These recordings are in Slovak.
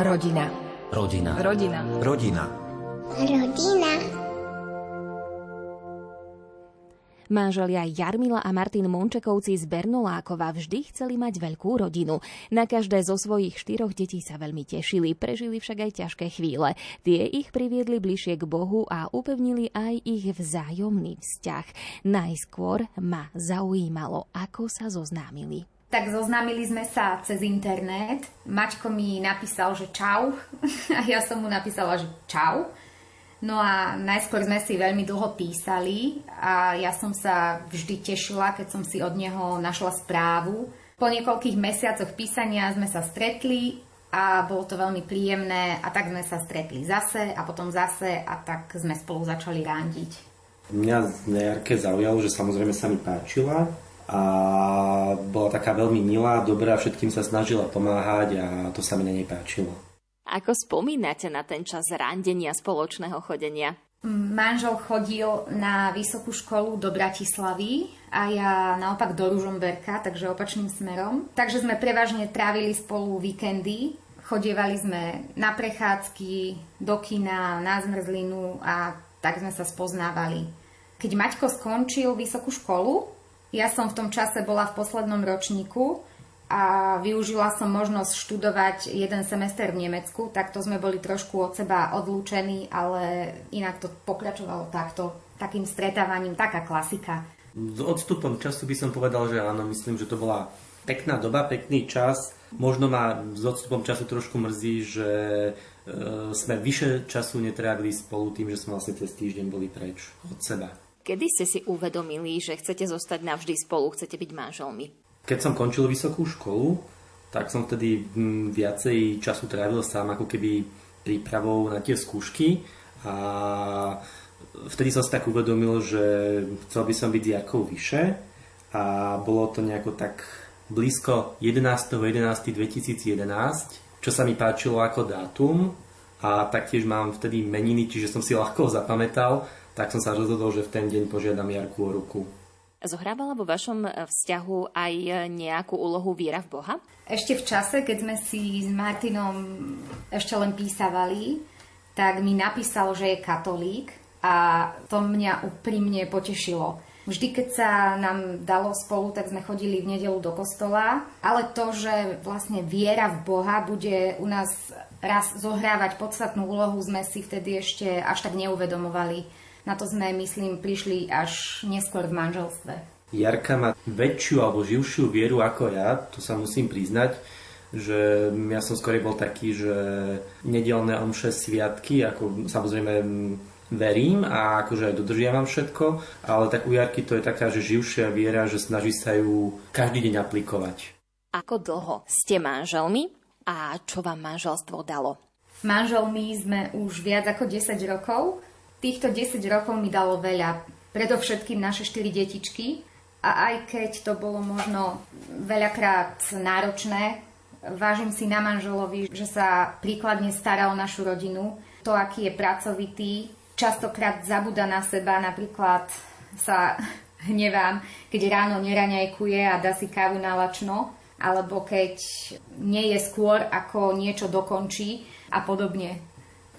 Rodina. Rodina. Rodina. Rodina. Rodina. Manželia Jarmila a Martin Mončekovci z Bernolákova vždy chceli mať veľkú rodinu. Na každé zo svojich štyroch detí sa veľmi tešili, prežili však aj ťažké chvíle. Tie ich priviedli bližšie k Bohu a upevnili aj ich vzájomný vzťah. Najskôr ma zaujímalo, ako sa zoznámili. Tak zoznámili sme sa cez internet. Mačko mi napísal, že čau. A ja som mu napísala, že čau. No a najskôr sme si veľmi dlho písali a ja som sa vždy tešila, keď som si od neho našla správu. Po niekoľkých mesiacoch písania sme sa stretli a bolo to veľmi príjemné a tak sme sa stretli zase a potom zase a tak sme spolu začali rándiť. Mňa na Jarke zaujalo, že samozrejme sa mi páčila a bola taká veľmi milá, dobrá, všetkým sa snažila pomáhať a to sa mi na nej páčilo. Ako spomínate na ten čas randenia spoločného chodenia? Manžel chodil na vysokú školu do Bratislavy a ja naopak do Ružomberka, takže opačným smerom. Takže sme prevažne trávili spolu víkendy. Chodievali sme na prechádzky, do kina, na zmrzlinu a tak sme sa spoznávali. Keď Maťko skončil vysokú školu, ja som v tom čase bola v poslednom ročníku a využila som možnosť študovať jeden semester v Nemecku, tak to sme boli trošku od seba odlúčení, ale inak to pokračovalo takto, takým stretávaním, taká klasika. S odstupom času by som povedal, že áno, myslím, že to bola pekná doba, pekný čas. Možno ma s odstupom času trošku mrzí, že e, sme vyše času netrávili spolu tým, že sme vlastne cez týždeň boli preč od seba. Kedy ste si uvedomili, že chcete zostať navždy spolu, chcete byť manželmi? Keď som končil vysokú školu, tak som vtedy hm, viacej času trávil sám ako keby prípravou na tie skúšky a vtedy som si tak uvedomil, že chcel by som byť Jarkou vyše a bolo to nejako tak blízko 11.11.2011, čo sa mi páčilo ako dátum a taktiež mám vtedy meniny, čiže som si ľahko zapamätal, tak som sa rozhodol, že v ten deň požiadam Jarku o ruku. Zohrávala vo vašom e, vzťahu aj e, nejakú úlohu viera v Boha? Ešte v čase, keď sme si s Martinom ešte len písavali, tak mi napísal, že je katolík a to mňa úprimne potešilo. Vždy, keď sa nám dalo spolu, tak sme chodili v nedelu do kostola, ale to, že vlastne viera v Boha bude u nás raz zohrávať podstatnú úlohu, sme si vtedy ešte až tak neuvedomovali na to sme, myslím, prišli až neskôr v manželstve. Jarka má väčšiu alebo živšiu vieru ako ja, to sa musím priznať, že ja som skôr bol taký, že nedelné omše sviatky, ako samozrejme verím a akože aj dodržiavam všetko, ale tak u Jarky to je taká, že živšia viera, že snaží sa ju každý deň aplikovať. Ako dlho ste manželmi a čo vám manželstvo dalo? Manželmi sme už viac ako 10 rokov Týchto 10 rokov mi dalo veľa, predovšetkým naše 4 detičky. A aj keď to bolo možno veľakrát náročné, vážim si na manželovi, že sa príkladne stará o našu rodinu. To, aký je pracovitý, častokrát zabúda na seba, napríklad sa hnevám, keď ráno neraňajkuje a dá si kávu na lačno, alebo keď nie je skôr, ako niečo dokončí a podobne.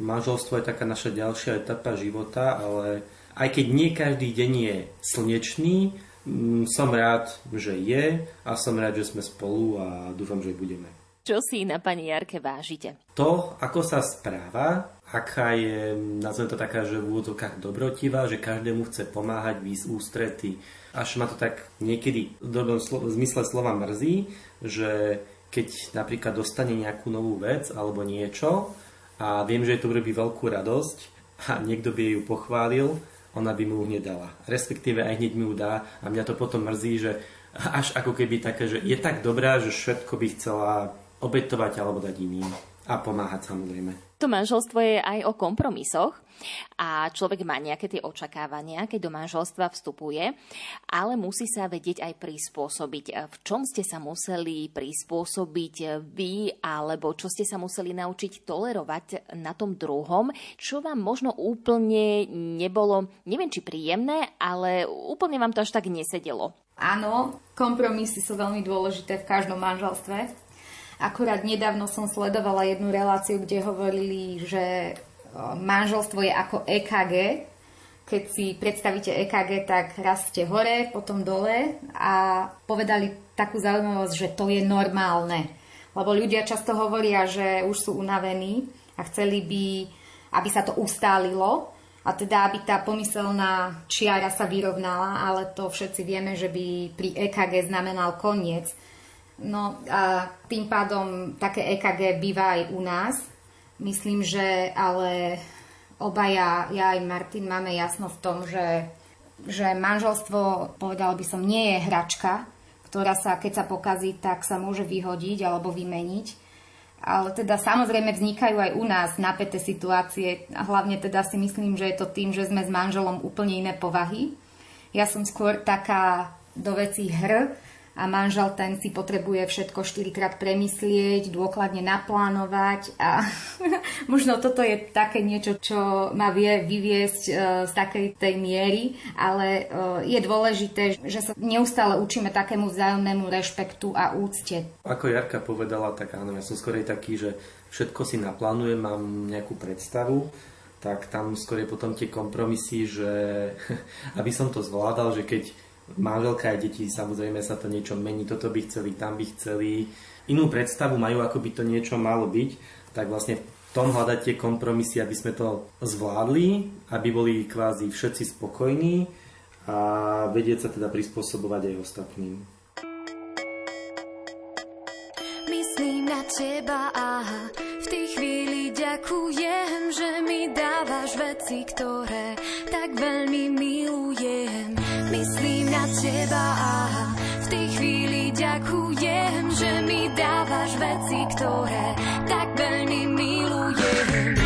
Manželstvo je taká naša ďalšia etapa života, ale aj keď nie každý deň je slnečný, mm, som rád, že je a som rád, že sme spolu a dúfam, že budeme. Čo si na pani Jarke vážite? To, ako sa správa, aká je, nazvem to taká, že v úvodzovkách dobrotivá, že každému chce pomáhať, výsť ústrety. Až ma to tak niekedy v dobrom slo- v zmysle slova mrzí, že keď napríklad dostane nejakú novú vec alebo niečo, a viem, že to urobí veľkú radosť a niekto by ju pochválil, ona by mu hneď dala. Respektíve aj hneď mi ju dá a mňa to potom mrzí, že až ako keby také, že je tak dobrá, že všetko by chcela obetovať alebo dať iným a pomáhať samozrejme. To manželstvo je aj o kompromisoch a človek má nejaké tie očakávania, keď do manželstva vstupuje, ale musí sa vedieť aj prispôsobiť. V čom ste sa museli prispôsobiť vy, alebo čo ste sa museli naučiť tolerovať na tom druhom, čo vám možno úplne nebolo, neviem či príjemné, ale úplne vám to až tak nesedelo. Áno, kompromisy sú veľmi dôležité v každom manželstve. Akurát nedávno som sledovala jednu reláciu, kde hovorili, že manželstvo je ako EKG. Keď si predstavíte EKG, tak raz ste hore, potom dole a povedali takú zaujímavosť, že to je normálne. Lebo ľudia často hovoria, že už sú unavení a chceli by, aby sa to ustálilo a teda aby tá pomyselná čiara sa vyrovnala, ale to všetci vieme, že by pri EKG znamenal koniec. No a tým pádom také EKG býva aj u nás. Myslím, že ale obaja, ja aj Martin, máme jasno v tom, že, že manželstvo, povedal by som, nie je hračka, ktorá sa, keď sa pokazí, tak sa môže vyhodiť alebo vymeniť. Ale teda samozrejme vznikajú aj u nás napäté situácie a hlavne teda si myslím, že je to tým, že sme s manželom úplne iné povahy. Ja som skôr taká do veci hr, a manžel ten si potrebuje všetko štyrikrát premyslieť, dôkladne naplánovať a možno toto je také niečo, čo ma vie vyviesť e, z takej tej miery, ale e, je dôležité, že sa neustále učíme takému vzájomnému rešpektu a úcte. Ako Jarka povedala, tak áno, ja som skorej taký, že všetko si naplánujem, mám nejakú predstavu, tak tam skôr je potom tie kompromisy, že aby som to zvládal, že keď manželka aj deti, samozrejme sa to niečo mení, toto by chceli, tam by chceli. Inú predstavu majú, ako by to niečo malo byť, tak vlastne v tom hľadať tie kompromisy, aby sme to zvládli, aby boli kvázi všetci spokojní a vedieť sa teda prispôsobovať aj ostatným. Myslím na teba a v tej chvíli ďakujem, že mi dávaš veci, ktoré tak veľmi milujem teba v tej chvíli ďakujem, že mi dávaš veci, ktoré tak veľmi milujem.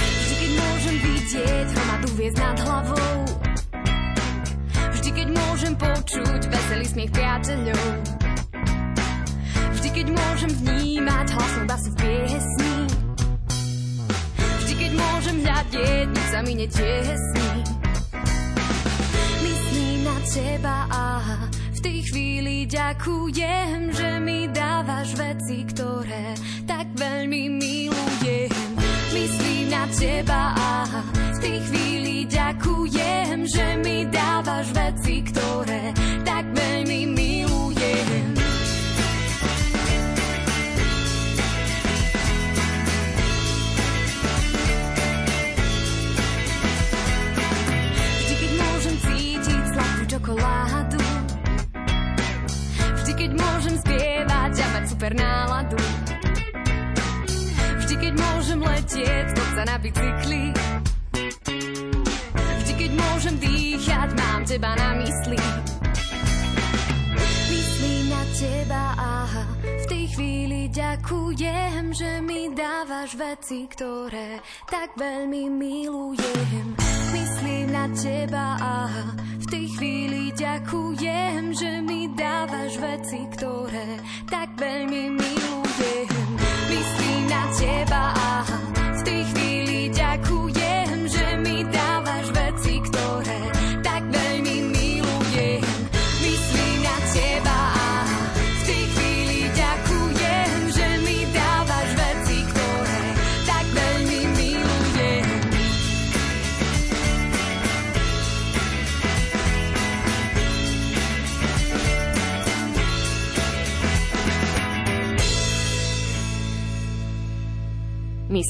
Vždy, keď môžem vidieť hromadu hviezd nad hlavou, vždy, keď môžem počuť veselý smiech priateľov, keď môžem vnímať hlasom basy v piesni. Vždy, keď môžem hľadieť, nič sa mi netiesni. Myslím na teba a v tej chvíli ďakujem, že mi dávaš veci, ktoré tak veľmi milujem. Myslím na teba a v tej chvíli ďakujem, že mi dávaš veci, ktoré tak veľmi milujem. Bicykli. Vždy, keď môžem dýchať, mám teba na mysli. Myslím na teba a v tej chvíli ďakujem, že mi dávaš veci, ktoré tak veľmi milujem. Myslím na teba a tej chvíli ďakujem, že mi dávaš veci, ktoré tak veľmi milujem.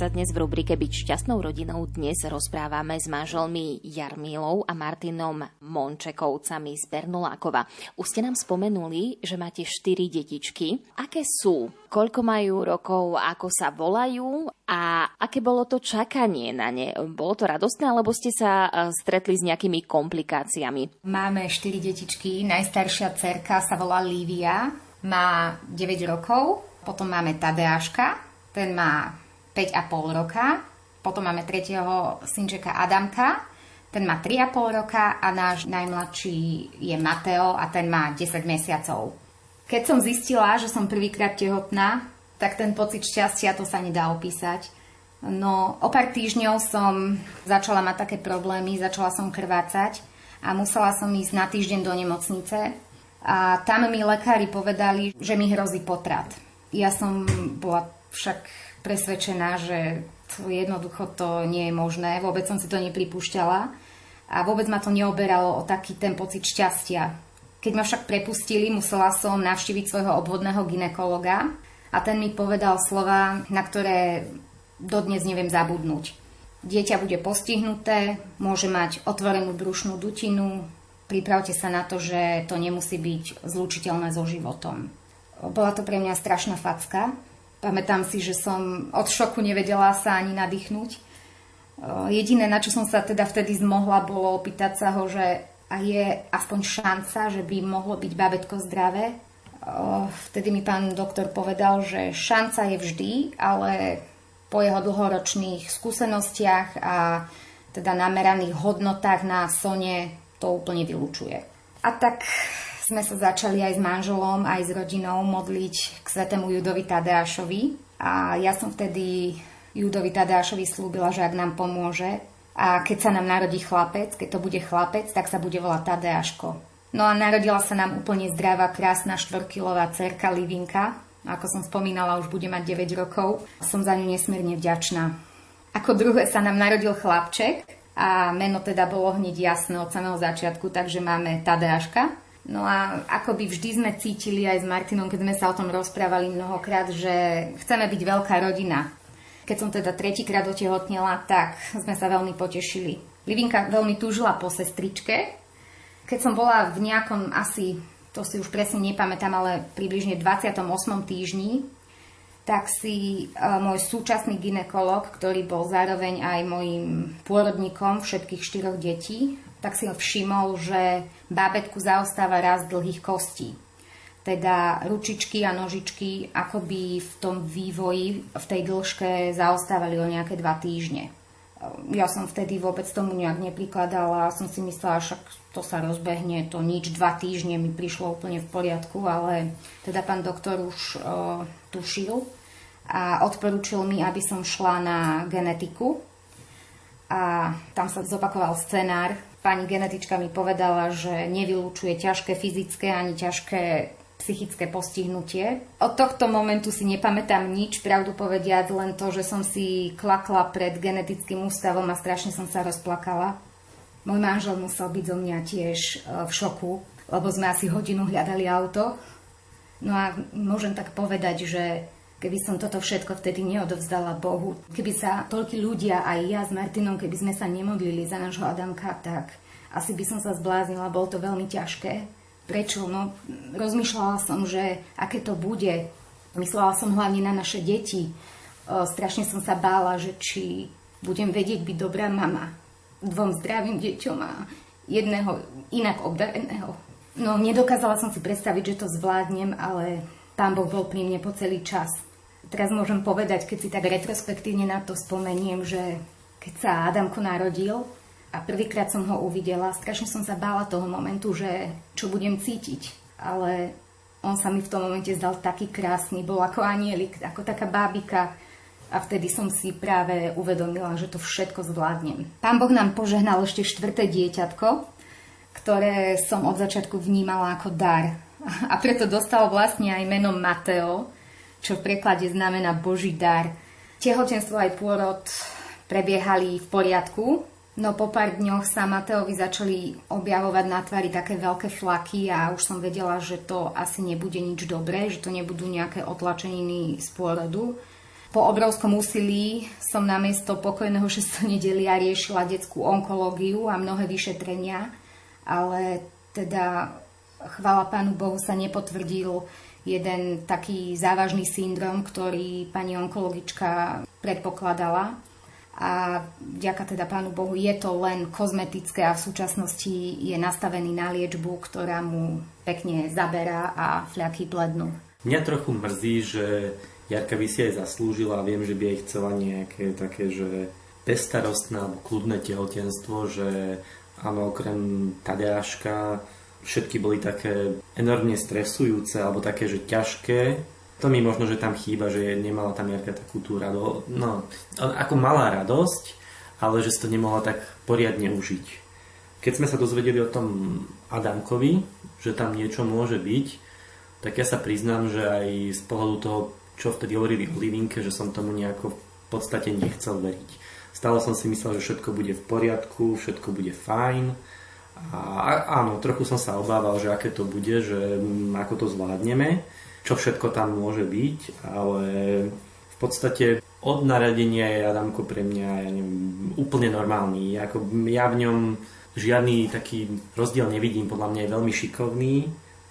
Sa dnes v rubrike Byť šťastnou rodinou dnes rozprávame s manželmi Jarmílou a Martinom Mončekovcami z Bernolákova. Už ste nám spomenuli, že máte štyri detičky. Aké sú? Koľko majú rokov? Ako sa volajú? A aké bolo to čakanie na ne? Bolo to radostné, alebo ste sa e, stretli s nejakými komplikáciami? Máme štyri detičky. Najstaršia cerka sa volá Lívia. Má 9 rokov. Potom máme Tadeáška. Ten má 5,5 roka. Potom máme tretieho synčeka Adamka, ten má 3,5 roka a náš najmladší je Mateo a ten má 10 mesiacov. Keď som zistila, že som prvýkrát tehotná, tak ten pocit šťastia to sa nedá opísať. No o pár týždňov som začala mať také problémy, začala som krvácať a musela som ísť na týždeň do nemocnice a tam mi lekári povedali, že mi hrozí potrat. Ja som bola však presvedčená, že jednoducho to nie je možné, vôbec som si to nepripúšťala a vôbec ma to neoberalo o taký ten pocit šťastia. Keď ma však prepustili, musela som navštíviť svojho obvodného ginekologa a ten mi povedal slova, na ktoré dodnes neviem zabudnúť. Dieťa bude postihnuté, môže mať otvorenú brušnú dutinu, pripravte sa na to, že to nemusí byť zlučiteľné so životom. Bola to pre mňa strašná facka. Pamätám si, že som od šoku nevedela sa ani nadýchnuť. Jediné, na čo som sa teda vtedy zmohla, bolo opýtať sa ho, že a je aspoň šanca, že by mohlo byť babetko zdravé. Vtedy mi pán doktor povedal, že šanca je vždy, ale po jeho dlhoročných skúsenostiach a teda nameraných hodnotách na Sone to úplne vylúčuje. A tak sme sa začali aj s manželom, aj s rodinou modliť k svetému Judovi Tadeášovi. A ja som vtedy Judovi Tadeášovi slúbila, že ak nám pomôže a keď sa nám narodí chlapec, keď to bude chlapec, tak sa bude volať Tadeáško. No a narodila sa nám úplne zdravá, krásna štvorkilová cerka Livinka, ako som spomínala, už bude mať 9 rokov. Som za ňu nesmierne vďačná. Ako druhé sa nám narodil chlapček a meno teda bolo hneď jasné od samého začiatku, takže máme Tadeáška. No a ako by vždy sme cítili aj s Martinom, keď sme sa o tom rozprávali mnohokrát, že chceme byť veľká rodina. Keď som teda tretíkrát otehotnela, tak sme sa veľmi potešili. Livinka veľmi túžila po sestričke. Keď som bola v nejakom asi to si už presne nepamätám, ale približne 28. týždni, tak si e, môj súčasný ginekolog, ktorý bol zároveň aj môjim pôrodníkom všetkých štyroch detí, tak si všimol, že bábetku zaostáva rast dlhých kostí. Teda ručičky a nožičky akoby v tom vývoji, v tej dĺžke zaostávali o nejaké dva týždne. Ja som vtedy vôbec tomu nejak neprikladala, som si myslela, však to sa rozbehne, to nič, dva týždne mi prišlo úplne v poriadku, ale teda pán doktor už uh, tušil a odporúčil mi, aby som šla na genetiku a tam sa zopakoval scenár. Pani genetička mi povedala, že nevylúčuje ťažké fyzické ani ťažké psychické postihnutie. Od tohto momentu si nepamätám nič, pravdu povediať, len to, že som si klakla pred genetickým ústavom a strašne som sa rozplakala môj manžel musel byť zo mňa tiež e, v šoku, lebo sme asi hodinu hľadali auto. No a môžem tak povedať, že keby som toto všetko vtedy neodovzdala Bohu, keby sa toľky ľudia, aj ja s Martinom, keby sme sa nemodlili za nášho Adamka, tak asi by som sa zbláznila, bolo to veľmi ťažké. Prečo? No, rozmýšľala som, že aké to bude. Myslela som hlavne na naše deti. O, strašne som sa bála, že či budem vedieť byť dobrá mama dvom zdravým deťom a jedného inak obdareného. No, nedokázala som si predstaviť, že to zvládnem, ale pán Boh bol pri mne po celý čas. Teraz môžem povedať, keď si tak retrospektívne na to spomeniem, že keď sa Adamko narodil a prvýkrát som ho uvidela, strašne som sa bála toho momentu, že čo budem cítiť. Ale on sa mi v tom momente zdal taký krásny, bol ako anielik, ako taká bábika, a vtedy som si práve uvedomila, že to všetko zvládnem. Pán Boh nám požehnal ešte štvrté dieťatko, ktoré som od začiatku vnímala ako dar. A preto dostal vlastne aj meno Mateo, čo v preklade znamená Boží dar. Tehotenstvo aj pôrod prebiehali v poriadku, no po pár dňoch sa Mateovi začali objavovať na tvári také veľké flaky a už som vedela, že to asi nebude nič dobré, že to nebudú nejaké otlačeniny z pôrodu. Po obrovskom úsilí som na miesto pokojného 6. nedelia riešila detskú onkológiu a mnohé vyšetrenia, ale teda chvála Pánu Bohu sa nepotvrdil jeden taký závažný syndrom, ktorý pani onkologička predpokladala. A vďaka teda Pánu Bohu je to len kozmetické a v súčasnosti je nastavený na liečbu, ktorá mu pekne zaberá a fľaky blednú. Mňa trochu mrzí, že Jarka by si aj zaslúžila a viem, že by aj chcela nejaké také, že bezstarostné alebo kľudné tehotenstvo, že áno, okrem Tadeáška všetky boli také enormne stresujúce alebo také, že ťažké. To mi možno, že tam chýba, že nemala tam nejaká takú tú radosť. No, ako malá radosť, ale že si to nemohla tak poriadne užiť. Keď sme sa dozvedeli o tom Adamkovi, že tam niečo môže byť, tak ja sa priznám, že aj z pohľadu toho, čo vtedy hovorili o Livinke, že som tomu nejako v podstate nechcel veriť. Stále som si myslel, že všetko bude v poriadku, všetko bude fajn, a áno, trochu som sa obával, že aké to bude, že mm, ako to zvládneme, čo všetko tam môže byť, ale v podstate od naradenia je Adamko pre mňa ja neviem, úplne normálny. Ako ja v ňom žiadny taký rozdiel nevidím, podľa mňa je veľmi šikovný,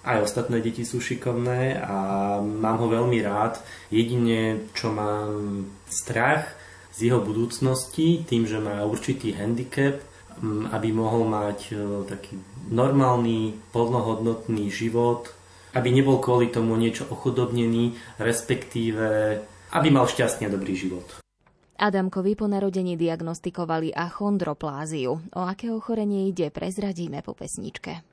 aj ostatné deti sú šikovné a mám ho veľmi rád. Jedine, čo mám strach z jeho budúcnosti, tým, že má určitý handicap, aby mohol mať e, taký normálny, plnohodnotný život, aby nebol kvôli tomu niečo ochudobnený, respektíve aby mal šťastný a dobrý život. Adamkovi po narodení diagnostikovali achondropláziu. O aké ochorenie ide, prezradíme po pesničke.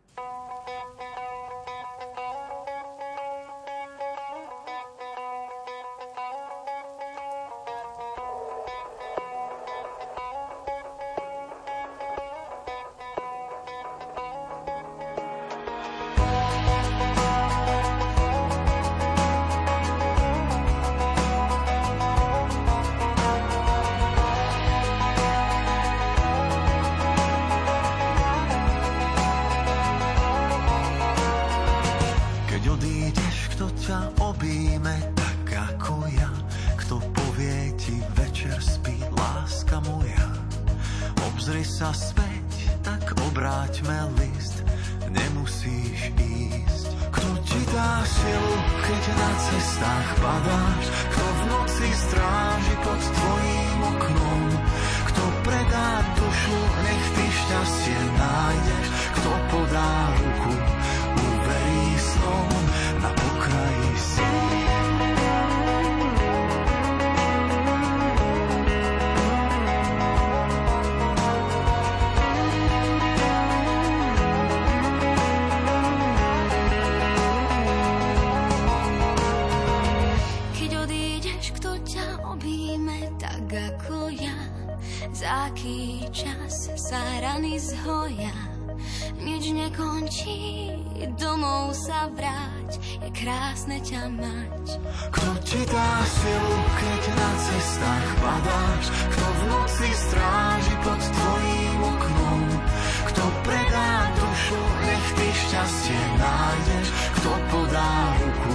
vlnách padáš, kto v noci stráži pod tebou. sa rany zhoja, nič nekončí, domov sa vráť, je krásne ťa mať. Kto ti dá silu, keď na cestách padáš, kto v noci stráži pod tvojím oknom, kto predá dušu, nech ty šťastie nájdeš, kto podá ruku,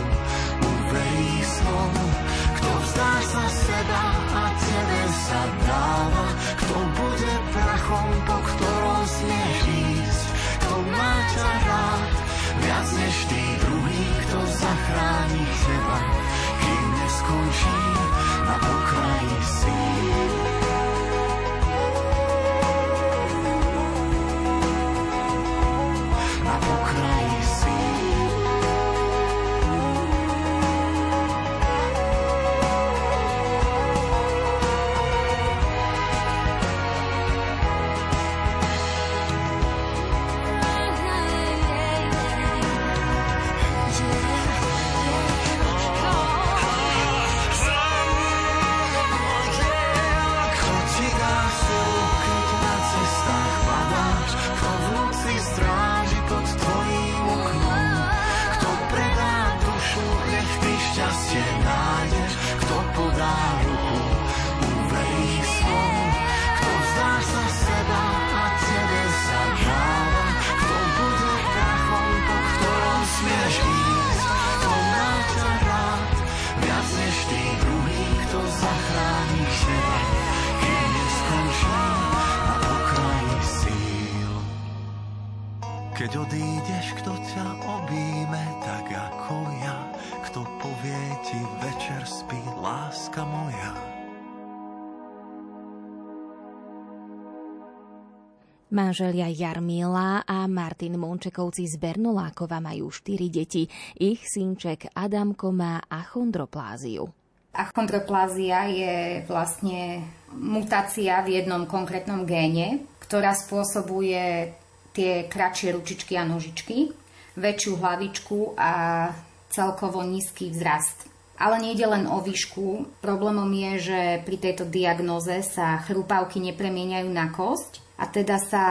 Manželia Jarmila a Martin Mončekovci z Bernolákova majú štyri deti. Ich synček Adamko má achondropláziu. Achondroplázia je vlastne mutácia v jednom konkrétnom géne, ktorá spôsobuje tie kratšie ručičky a nožičky, väčšiu hlavičku a celkovo nízky vzrast. Ale nejde len o výšku. Problémom je, že pri tejto diagnoze sa chrupavky nepremieniajú na kosť a teda sa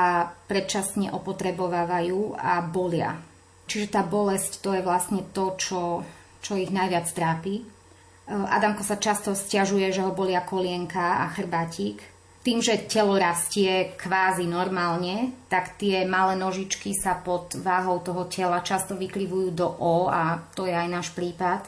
predčasne opotrebovávajú a bolia. Čiže tá bolesť to je vlastne to, čo, čo ich najviac trápi. Adamko sa často stiažuje, že ho bolia kolienka a chrbátik tým, že telo rastie kvázi normálne, tak tie malé nožičky sa pod váhou toho tela často vyklivujú do O a to je aj náš prípad.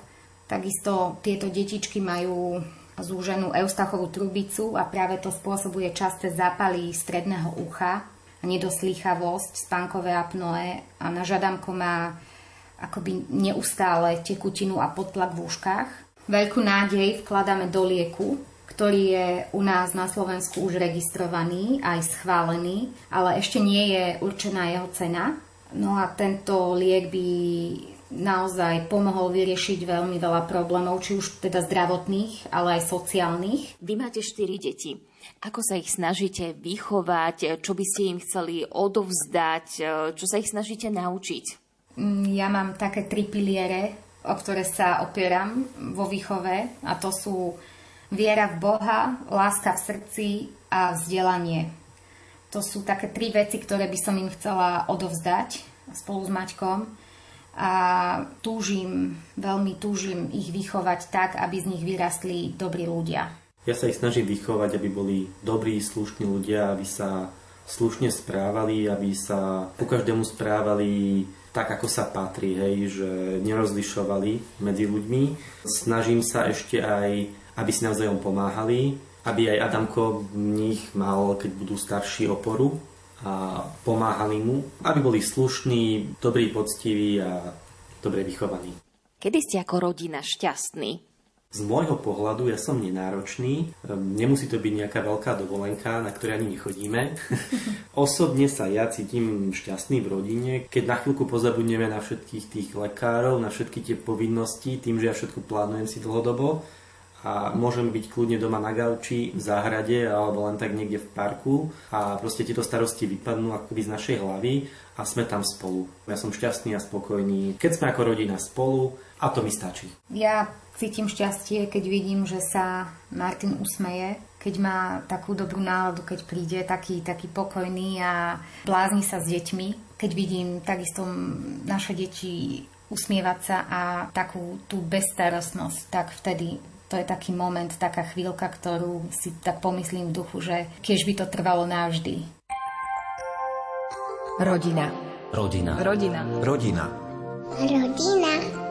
Takisto tieto detičky majú zúženú eustachovú trubicu a práve to spôsobuje časté zápaly stredného ucha a nedoslýchavosť, spánkové apnoe a na žadamko má akoby neustále tekutinu a podtlak v uškách. Veľkú nádej vkladáme do lieku, ktorý je u nás na Slovensku už registrovaný, aj schválený, ale ešte nie je určená jeho cena. No a tento liek by naozaj pomohol vyriešiť veľmi veľa problémov, či už teda zdravotných, ale aj sociálnych. Vy máte štyri deti. Ako sa ich snažíte vychovať? Čo by ste im chceli odovzdať? Čo sa ich snažíte naučiť? Mm, ja mám také tri piliere, o ktoré sa opieram vo výchove a to sú viera v Boha, láska v srdci a vzdelanie. To sú také tri veci, ktoré by som im chcela odovzdať spolu s Maťkom a túžim, veľmi túžim ich vychovať tak, aby z nich vyrastli dobrí ľudia. Ja sa ich snažím vychovať, aby boli dobrí, slušní ľudia, aby sa slušne správali, aby sa ku každému správali tak, ako sa patrí, hej, že nerozlišovali medzi ľuďmi. Snažím sa ešte aj aby si navzájom pomáhali, aby aj Adamko v nich mal, keď budú starší, oporu a pomáhali mu, aby boli slušní, dobrí, poctiví a dobre vychovaní. Kedy ste ako rodina šťastní? Z môjho pohľadu ja som nenáročný, ehm, nemusí to byť nejaká veľká dovolenka, na ktorej ani nechodíme. Osobne sa ja cítim šťastný v rodine, keď na chvíľku pozabudneme na všetkých tých lekárov, na všetky tie povinnosti, tým, že ja všetko plánujem si dlhodobo a môžem byť kľudne doma na gauči, v záhrade alebo len tak niekde v parku a proste tieto starosti vypadnú akoby z našej hlavy a sme tam spolu. Ja som šťastný a spokojný, keď sme ako rodina spolu a to mi stačí. Ja cítim šťastie, keď vidím, že sa Martin usmeje, keď má takú dobrú náladu, keď príde taký, taký pokojný a blázni sa s deťmi. Keď vidím takisto naše deti usmievať sa a takú tú bezstarostnosť, tak vtedy to je taký moment, taká chvíľka, ktorú si tak pomyslím v duchu, že keď by to trvalo navždy. Rodina. Rodina. Rodina. Rodina. Rodina.